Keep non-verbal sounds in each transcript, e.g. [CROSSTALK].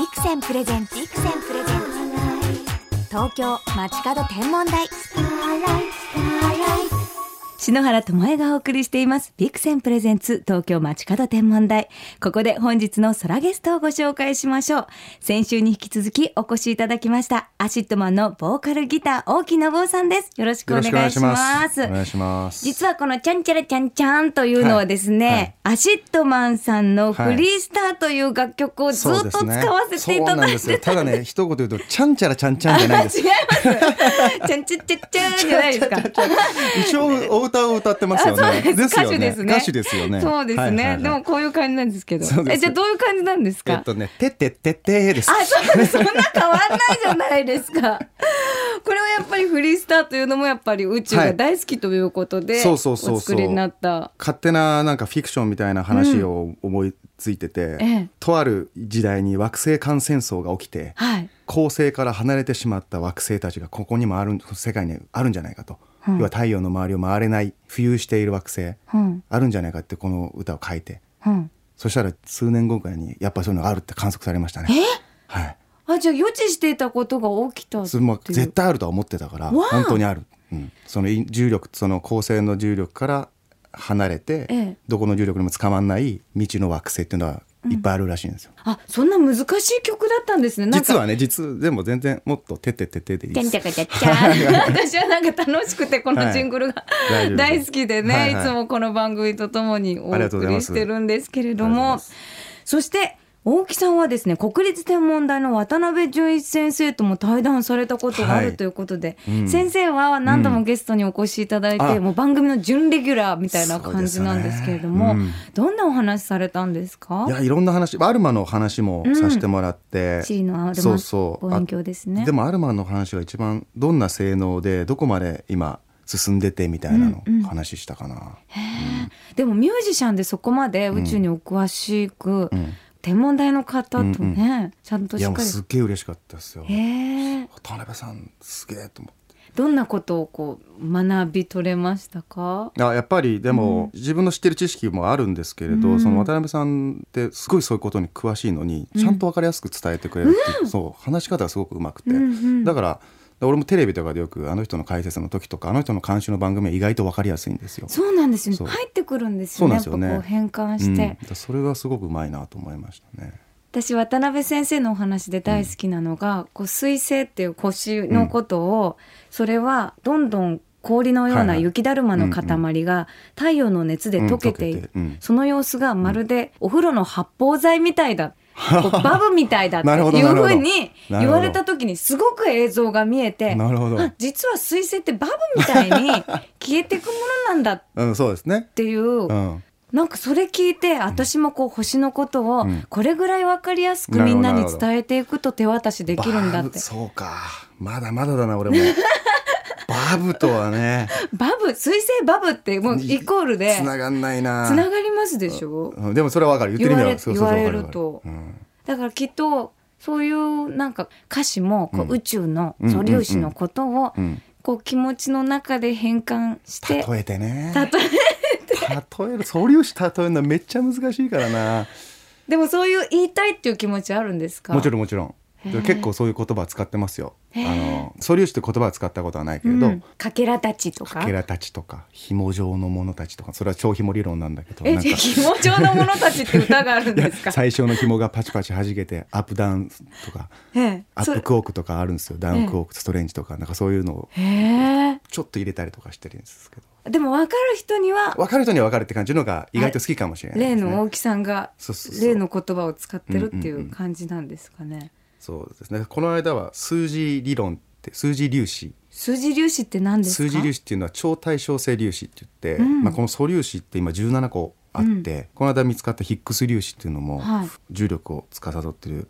ビクセン presents ビクセン presents。東京街角天文台。スターライスターライ篠原ともえがお送りしています。ビクセン presents 東京街角天文台。ここで本日の空ゲストをご紹介しましょう。先週に引き続きお越しいただきました。アシッドマンのボーカルギター大木伸夫さんです。よろしくお願いします。お願いします。実はこのちゃんちゃらちゃんちゃんというのはですね、はいはいアシッドマンさんのフリースターという楽曲をずっと使わせていただいてそうですねただね、[LAUGHS] 一言言うと、ちゃんちゃらちゃんちゃんじゃないんです違い。ます。ちゃんちゃちゃちゃんじゃないですか。一応 [LAUGHS] お歌を歌ってますよね。です。ですよ歌手ですね。歌手ですよね。そうですね、でもこういう感じなんですけど。えじゃあどういう感じなんですか、えっとね、てってってってです。あそうそんな変わんないじゃないですか。[LAUGHS] これはやっぱりフリースターというのもやっぱり宇宙が大好きということで、そうそうそうそう。お作りになった。勝手ななんかフィクションみたいな話を思いついてて、ええ。とある時代に惑星間戦争が起きて、はい。恒星から離れてしまった惑星たちがここにもある世界にあるんじゃないかと、うん要は太陽の周りを回れない浮遊している惑星、うんあるんじゃないかってこの歌を書いて。うんそしたら数年後ぐらいにやっぱそういうのがあるって観測されましたね。はい。あじゃあ予知していたことが起きたってそれもいう絶対あるとは思ってたから本当にある、うん、その重力その恒星の重力から離れて、ええ。どこの重力にも捕まんない未知の惑星っていうのはいっぱいあるらしいんですよ、あそんな難しい曲だったんですね。実はね実でも全然もっとてってってってでいいです。私はなんか楽しくてこのジングルが、大丈夫です大好きでね、はいはいいつもこの番組とともにお送りしてるんですけれどもそして大木さんはですね国立天文台の渡辺淳一先生とも対談されたことがあはい。るということで、うん。先生は何度もゲストにお越しいただいて、あ。もう番組の準レギュラーみたいな感じなんですけれども、そうですね。どんなお話されたんですか？いやいろんな話アルマの話もさせてもらって、地理のアルマ望遠鏡ですね。あでもアルマの話が一番どんな性能でどこまで今進んでてみたいなのうんうん。話したかな、でもミュージシャンでそこまで宇宙にお詳しく、うん天文台の方とね、うんうちゃんといやもうしっかりすっげえ嬉しかったですよ。へえ渡辺さんすげえと思って。どんなことをこう学び取れましたか？あやっぱりでも、自分の知ってる知識もあるんですけれど、うん。その渡辺さんってすごいそういうことに詳しいのに、ちゃんと分かりやすく伝えてくれるっていう、そう話し方がすごくうまくて、うんうんだから俺もテレビとかでよくあの人の解説の時とかあの人の監修の番組は意外と分かりやすいんですよ。そうなんですよ入ってくるんですよねそうなんですよね。変換うんして、だからそれがすごくうまいなと思いましたね。私渡辺先生のお話で大好きなのが、こう水星っていう星のことを、それはどんどん氷のような雪だるまの塊が太陽の熱で溶けてその様子がまるでお風呂の発泡剤みたいだ、こう [LAUGHS] バブみたいだっていうふうに言われた時にすごく映像が見えて実は水星ってバブみたいに [LAUGHS] 消えていくものなんだっうん、そうですね。ていう、うん、なんかそれ聞いて私もこう星のことをうん。これぐらい分かりやすくみんなに伝えていくと手渡しできるんだって。そうか。まだまだだな俺も。[LAUGHS] バブとはね、バブ水星バブってもうイコールで繋がんないな。つながりますでしょ？うん。でもそれはわかる。言ってる意味は言われそうそうそう言われると。だからきっとそういうなんか歌詞もこううん。宇宙の素粒子のことをうん。こう気持ちの中で変換して例えてね。例え例える、素粒子例えるのはめっちゃ難しいからな。でもそういう言いたいっていう気持ちあるんですか？もちろんもちろん。結構そういう言葉使ってますよ。あの素粒子って言葉は使ったことはないけれど、うん、かけらたちとか。かけらたちとか紐状のものたちとか、それは超紐理論なんだけど、えなんか。[LAUGHS] 紐状のものたちって歌があるんですか？[LAUGHS] 最初の紐がパチパチ弾けてアップダウンとかアップクォークとかあるんですよ。ダウンクォークストレンジとか。なんかそういうのをちょっと入れたりとかしてるんですけど。でも分かる人には分かる人には分かるって感じのが意外と好きかもしれないですね、例の大木さんがそうそうそう。例の言葉を使ってるっていんう感じなんですかね。そうですね。この間は数字理論って数字粒子。数字粒子って何ですか？数字粒子っていうのは超対称性粒子って言って、うん。まあ、この素粒子って今17個あって、この間見つかったヒッグス粒子っていうのもはい。重力を司ってる。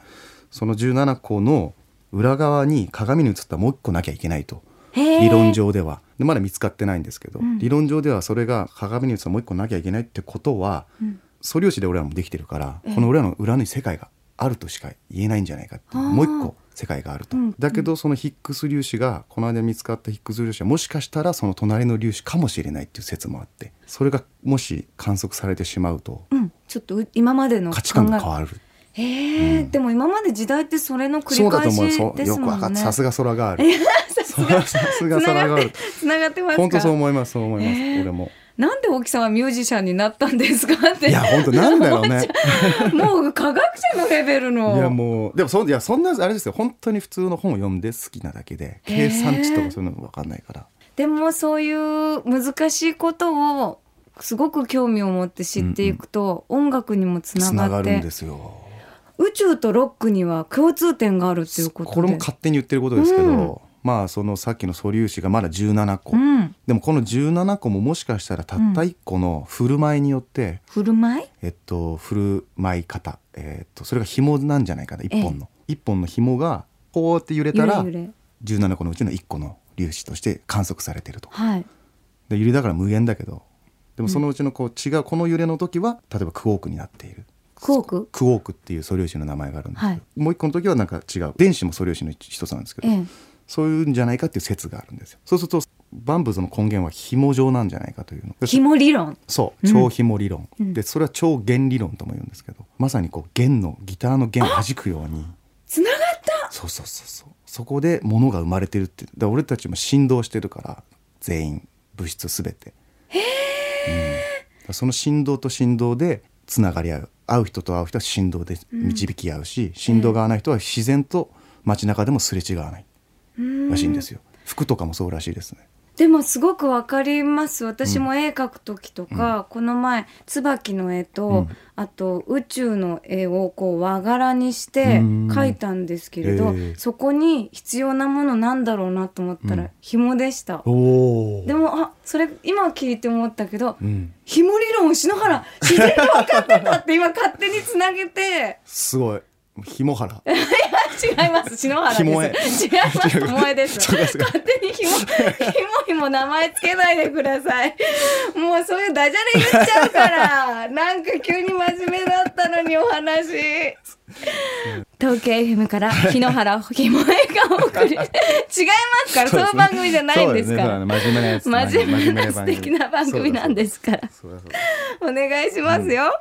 その17個の裏側に鏡に映ったもう一個なきゃいけないと。理論上では。でまだ見つかってないんですけど、うん。理論上ではそれが鏡に映ったもう一個なきゃいけないってことは、うん。素粒子で俺らもできてるから、ええ。この俺らの裏に世界があるとしか言えないんじゃないかってもう一個世界があると、うん。だけどそのヒッグス粒子がこの間見つかったヒッグス粒子はもしかしたらその隣の粒子かもしれないっていう説もあってそれがもし観測されてしまうとうん、ちょっとう今までの価値観が変わる。へえ、でも今まで時代ってそれの繰り返そうだと思う。しそう。ですもんね。よくわかったさすが空がある。さすが。[LAUGHS] 空がある。[LAUGHS] つながってますか本当そう思いますそう思います、えー。俺もなんで大木さんはミュージシャンになったんですかって。いや本当なんだろうね。[LAUGHS] もう科学者のレベルの。いやもうでもそいやそんなあれですよ。本当に普通の本を読んで好きなだけで計算値とかそういうの分かんないから。でもそういう難しいことをすごく興味を持って知っていくと、音楽にもつなつながるんですよ。宇宙とロックには共通点があるっていうことでこれも勝手に言ってることですけど、うんまあそのさっきの素粒子がまだ17個、うん、でもこの17個ももしかしたらたった1個の振る舞いによって、振る舞い？えっと振る舞い方、えっとそれが紐なんじゃないかな1本の、一本の紐がこうやって揺れたら揺れ揺れ。17個のうちの1個の粒子として観測されてると。はい。で揺れだから無限だけど。でもそのうちのこう違うこの揺れの時は例えばクォークになっている。クォーク？クォークっていう素粒子の名前があるんですけど、はい。もう一個の時はなんか違う。電子も素粒子の一つなんですけど、ええそういうんじゃないかっていう説があるんですよ。そうするとバンブーズの根源は紐状なんじゃないかというの。紐理論。そう。超紐理論、うん。でそれは超弦理論とも言うんですけどまさにこう弦のギターの弦を弾くように。つながった。そうそうそうそう。そこで物が生まれてるってだ俺たちも振動してるから全員物質すべて。へえ、その振動と振動でつながり合う。会う人と会う人は振動で導き合うし、振動が合わない人は自然と街中でもすれ違わないらしいんですよ。服とかもそうらしいですね。でもすごくわかります。私も絵描く時とか、この前椿の絵と、うん。あと宇宙の絵をこう和柄にしてうん。描いたんですけれど、ええ。そこに必要なものなんだろうなと思ったら、うん。紐でした。でもあそれ今聞いて思ったけど、うん、紐理論を篠原自然に分かってたって今勝手につなげて。すごい。紐原違います。篠原です。違います。友恵です。[LAUGHS] 勝手に紐紐にも名前つけないでください。もうそういうダジャレ言っちゃうから。なんか急に真面目だったのにお話東京 FM から日野原ひもえがお送り。[LAUGHS] 違いますからそういう番組じゃないんですから。ね。ね真面目なやつ真面目な真素敵な番組なんです。からお願いしますよ、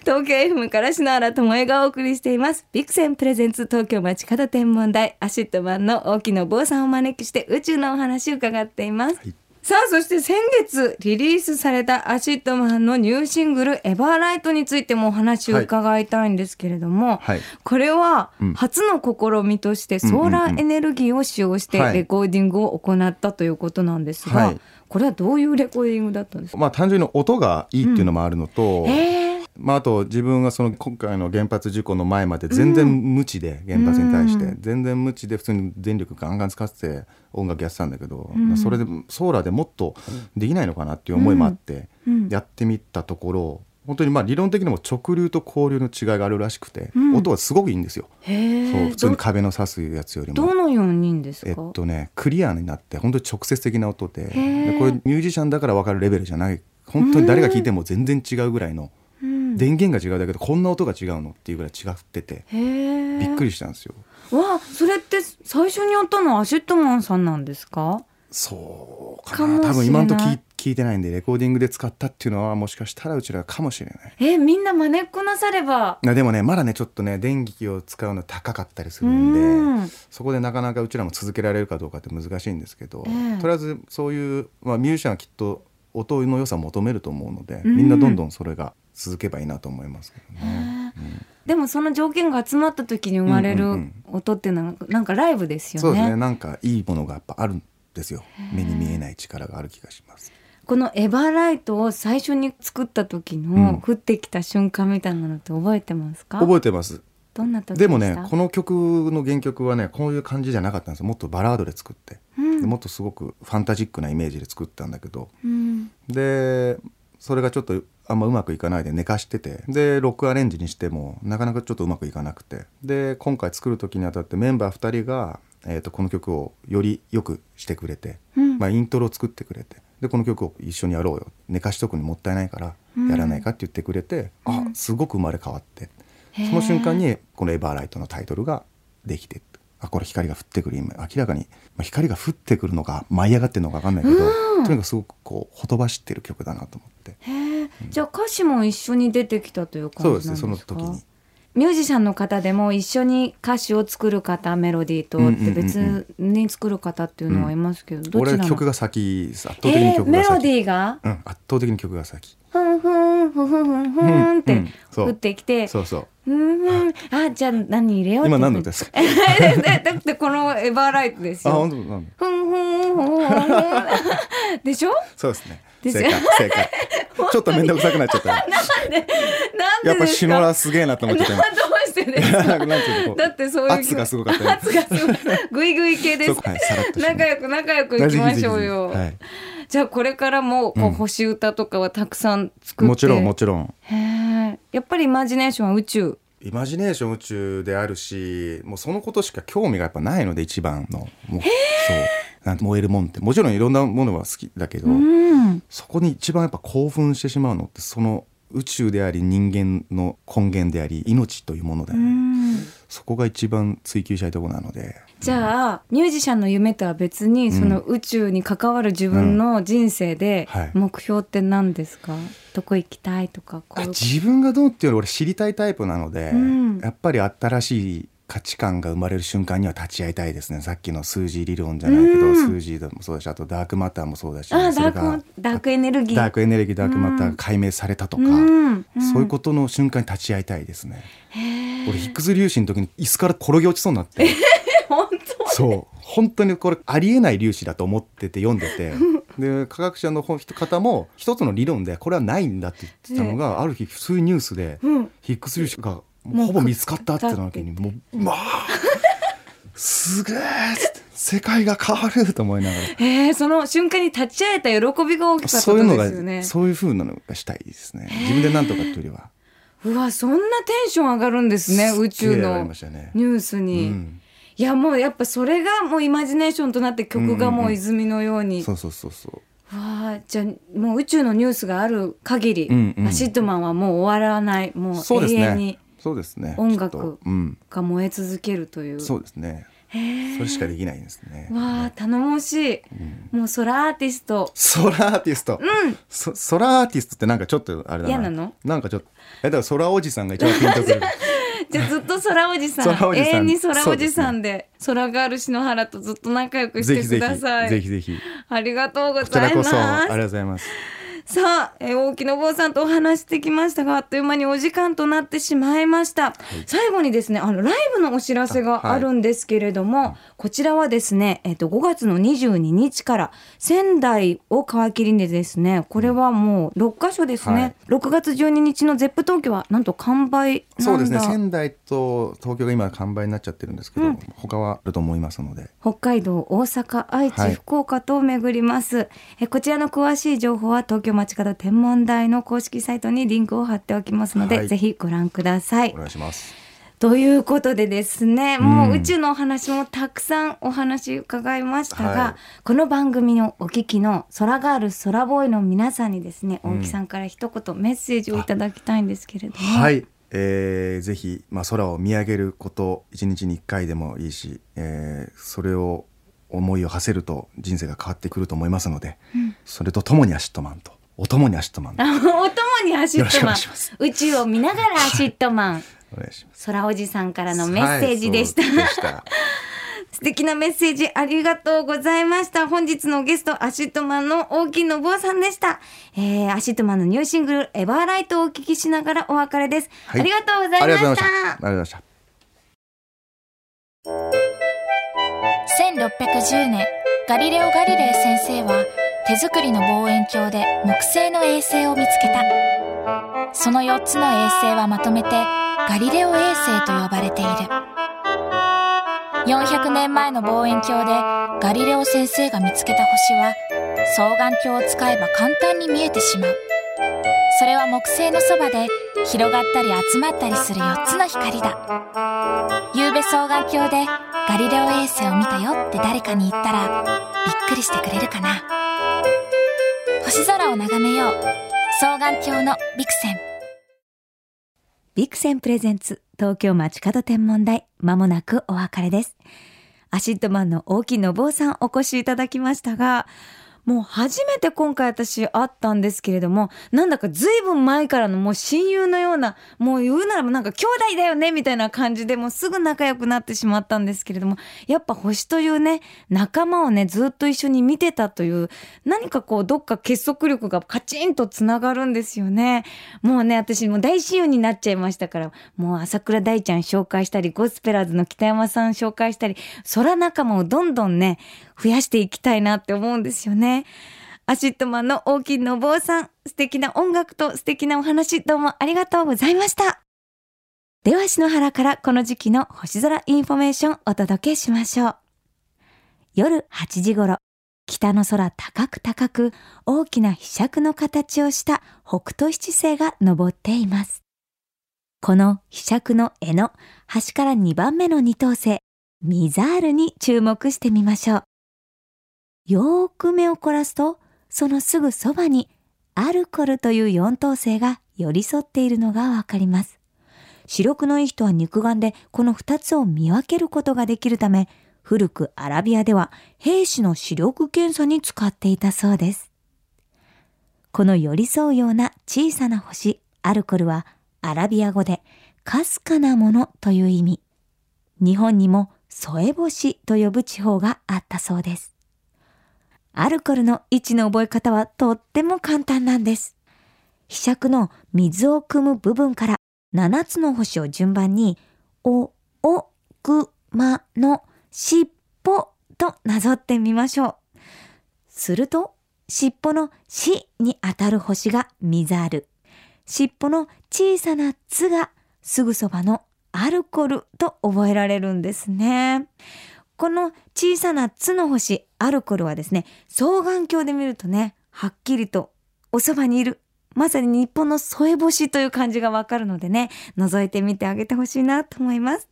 東京 FM から篠原ともえがお送りしています。ビクセン presents 東京街角天文台アシッドマンの大木伸夫さんをお招きして宇宙のお話を伺っています、はいさあそして先月リリースされたアシッドマンのニューシングル「エバーライト」についてもお話を伺いたいんですけれども、はい。これはうん。初の試みとしてソーラーエネルギーを使用してはい。レコーディングを行ったということなんですが、はい。これはどういうレコーディングだったんですか、まあ単純に音がいいっていうのもあるのと、えーまあ、あと自分がその今回の原発事故の前まで全然無知で、原発に対して、うん。全然無知で普通に電力ガンガン使ってて音楽やってたんだけど、うん。それでソーラーでもっとできないのかなっていう思いもあって、うん。やってみたところ本当にまあ理論的にも直流と交流の違いがあるらしくて、うん。音はすごくいいんですよ。そう普通に壁の刺すやつよりも。どのようにですか、えっとねクリアになって本当に直接的な音でー。でこれミュージシャンだから分かるレベルじゃない。本当に誰が聴いても全然違うぐらいの、うん電源が違うだけでこんな音が違うのっていうぐらい違っててびっくりしたんですよ。わあそれって最初にやったのはアシッドマンさんなんですか？そうかな。多分今んとこ聞い聞いてないんでレコーディングで使ったっていうのはもしかしたらうちらかもしれない。えみんな真似っこなされば。なでもねまだねちょっとね電気を使うの高かったりすうるんでん。そこでなかなかうちらも続けられるかどうかって難しいんですけど、ええ。とりあえずそういう、まあ、ミュージシャンはきっと音の良さを求めると思うので、うん。みんなどんどんそれが続けばいいなと思いますけどね。でもその条件が集まった時に生まれるうんうんうん。音っていうのはなんかライブですよそうですね。ねなんかいいものがやっぱあるんですよ。目に見えない力がある気がします。このエバーライトを最初に作った時うん。の降ってきた瞬間みたいなのって覚えてますか、覚えてます。どんな時でもねこの曲の原曲はねこういう感じじゃなかったんです。よもっとバラードで作って、うん。でもっとすごくファンタジックなイメージで作ったんだけど。うん。でそれがちょっとあんまうまくいかないで寝かしててでロックアレンジにしてもなかなかちょっとうまくいかなくて。で今回作る時にあたってメンバー2人が、えー、とこの曲をより良くしてくれて、うん。まあ、イントロを作ってくれてでこの曲を一緒にやろうよ。寝かしとくにもったいないからやらないかって言ってくれて、あすごく生まれ変わって。へー。その瞬間にこの「エバーライト」のタイトルができてあこれ光が降ってくる。今明らかに、まあ、光が降ってくるのか舞い上がってるのか分かんないけど、とにかくすごくこうほとばしってる曲だなと思って。へえじゃあ歌詞も一緒に出てきたという感じなんですか？そうですねその時に。ミュージシャンの方でも一緒に歌詞を作る方メロディーとってうんうんうんうん。別に作る方っていうのはいますけど、どちらの？俺は曲が先圧倒的にえーメロ曲が先、ディーが？うん、圧倒的に曲が先。ふんふんふんふんふんふんって降ってきて、そうそう。うんあじゃあ何入れよう今何の歌ですか？[LAUGHS] えだってこのエバーライトですよ。あ本当なんだ。ふんふんふんふんでしょ？そうですね正解正解。[LAUGHS] ちょっと面倒くさくなっちゃった [LAUGHS] なんでやっぱですか？シノラすげえなと思っちゃった [LAUGHS] だってそういう圧がすごかったよ。圧がすごい。グイグイ系です。はい仲良く仲良くいきましょうよ、はい。じゃあこれからもこう、うん。星歌とかはたくさん作って。もちろんもちろん。へえやっぱりイマジネーションは宇宙。イマジネーション宇宙であるしもうそのことしか興味がやっぱないので一番の。もうそう。なんて燃えるもんって。もちろんいろんなものは好きだけど、うんそこに一番やっぱ興奮してしまうのってその宇宙であり人間の根源であり命というものだうよね、ん。そこが一番追求したいところなので。じゃあミュージシャンの夢とは別にその宇宙に関わる自分の人生ではい。目標って何ですか、どこ行きたいとかこう。あ自分がどうっていうより俺知りたいタイプなので、うん。やっぱり新しい価値観が生まれる瞬間には立ち会いたいですね。さっきの数字理論じゃないけど、うん。数字もそうだしあとダークマターもそうだしダークエネルギー。ダークエネルギーダークマターが解明されたとか、うん。そういうことの瞬間に立ち会いたいですね、俺ヒックス粒子の時に椅子から転げ落ちそうになって。[LAUGHS] 本そう。本当にこれありえない粒子だと思ってて読んでて。[LAUGHS] で科学者の方も一つの理論でこれはないんだって言ってたのが、ある日普通にニュースで、ヒックス粒子がほぼ見つかったってなった時にもうまあすげえ世界が変わると思いながら。[LAUGHS] えー、その瞬間に立ち会えた喜びが大きかったこそういうのが。そういう風なのがしたいですね。自分で何とかっていうよりは。うわそんなテンション上がるんですね宇宙の。ニュースに、うんいやもうやっぱそれがもうイマジネーションとなって曲がもう泉のように、そうそうそうそう。わあじゃあもう宇宙のニュースがある限り、うんうんアシッドマンはもう終わらないもうそうです永遠にね。そうですね。音楽。が燃え続けるという。そうですね。それしかできないんですね。わあ頼もしい、もう空アーティストソラーアーティスト。うんそソラーアーティストってなんかちょっとあれだな。嫌なの？なんかちょっと。えだから空おじさんが一番ピンとくる。[LAUGHS] じゃあずっと空おじさん [LAUGHS] 空おじさん永遠に空おじさんで空ガール篠原とずっと仲良くしてくださいぜひぜひ。ありがとうございますこそありがとうございます。さあ、えー大木伸夫さんとお話してきましたがあっという間にお時間となってしまいました、最後にですねあのライブのお知らせがあるんですけれども、こちらはですね、えっと5月の22日から仙台を皮切りにですねこれはもう6カ所ですね、はい。6月12日の ZEP 東京はなんと完売なんだ。そうですね。仙台と東京が今完売になっちゃってるんですけど、他はあると思いますので。北海道大阪愛知、はい。福岡と巡ります。えこちらの詳しい情報は東京町角天文台の公式サイトにリンクを貼っておきますので、はい。ぜひご覧ください。お願いします。ということでですね、もううん宇宙のお話もたくさんお話伺いましたが、はい。この番組のお聞きの空ガール空ボーイの皆さんにですね、うん。大木さんから一言メッセージをいただきたいんですけれども、はい、えーぜひ、まあ、空を見上げること一日に一回でもいいし、えーそれを思いを馳せると人生が変わってくると思いますので、それとともにアシットマンとおともにアシットマンお供にアシよろしくおットマン願いします宇宙を見ながらアシットマンお願いします。空おじさんからのメッセージでした、はいした。[LAUGHS] 素敵なメッセージありがとうございました。本日のゲスト、アシットマンの大木信夫さんでした。えー、 ACIDMAN のニューシングル、 EVERLIGHT をお聞きしながらお別れです。はいありがとうございまし。た。ありがとうございました。1610年ガリレオ・ガリレイ先生は手作りの望遠鏡で木星の衛星を見つけた。その4つの衛星はまとめてガリレオ衛星と呼ばれている。400年前の望遠鏡でガリレオ先生が見つけた星は双眼鏡を使えば簡単に見えてしまう。それは木星のそばで広がったり集まったりする4つの光だ。夕べ双眼鏡でガリレオ衛星を見たよって誰かに言ったらびっくりしてくれるかな。星空を眺めよう双眼鏡のビクセンビクセンプレゼンツ、東京街角天文台、まもなくお別れです。アシッドマンの大木信夫さんお越しいただきましたが、もう初めて今回私会ったんですけれども、なんだか随分前からのもう親友のような、もう言うならばなんか兄弟だよねみたいな感じでもうすぐ仲良くなってしまったんですけれども、やっぱ星というね、仲間をね、ずっと一緒に見てたという、何かこうどっか結束力がカチンとつながるんですよね。もうね、私もう大親友になっちゃいましたから、もう朝倉大ちゃん紹介したり、ゴスペラーズの北山さん紹介したり、空仲間をどんどんね、増やしていきたいなって思うんですよね。アシットマンの大きいの坊さん、素敵な音楽と素敵なお話、どうもありがとうございました。では、篠原からこの時期の星空インフォメーションお届けしましょう。夜8時頃、北の空高く高く大きな柄杓の形をした北斗七星が昇っています。この飛尺の絵の端から2番目の二等星、ミザールに注目してみましょう。よーく目を凝らすと、そのすぐそばにアルコルという四等星が寄り添っているのがわかります。視力のいい人は肉眼でこの二つを見分けることができるため、古くアラビアでは兵士の視力検査に使っていたそうです。この寄り添うような小さな星、アルコルはアラビア語でかすかなものという意味。日本にも添え星と呼ぶ地方があったそうです。アルコールの位置の覚え方はとっても簡単なんです。被尺の水を汲む部分から7つの星を順番に、お、お、く、まの、しっぽとなぞってみましょう。すると、尻尾のしに当たる星がミザール。尻尾の小さなつがすぐそばのアルコールと覚えられるんですね。この小さなつの星アルコルはですね、双眼鏡で見るとね、はっきりとおそばにいる。まさに日本の添え星という感じがわかるのでね、覗いてみてあげてほしいなと思います。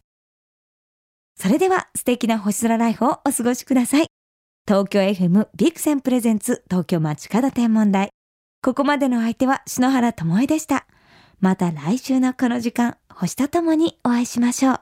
それでは素敵な星空ライフをお過ごしください。東京 FM ビクセンプレゼンツ東京街角天文台。ここまでの相手は篠原智恵でした。また来週のこの時間、星とともにお会いしましょう。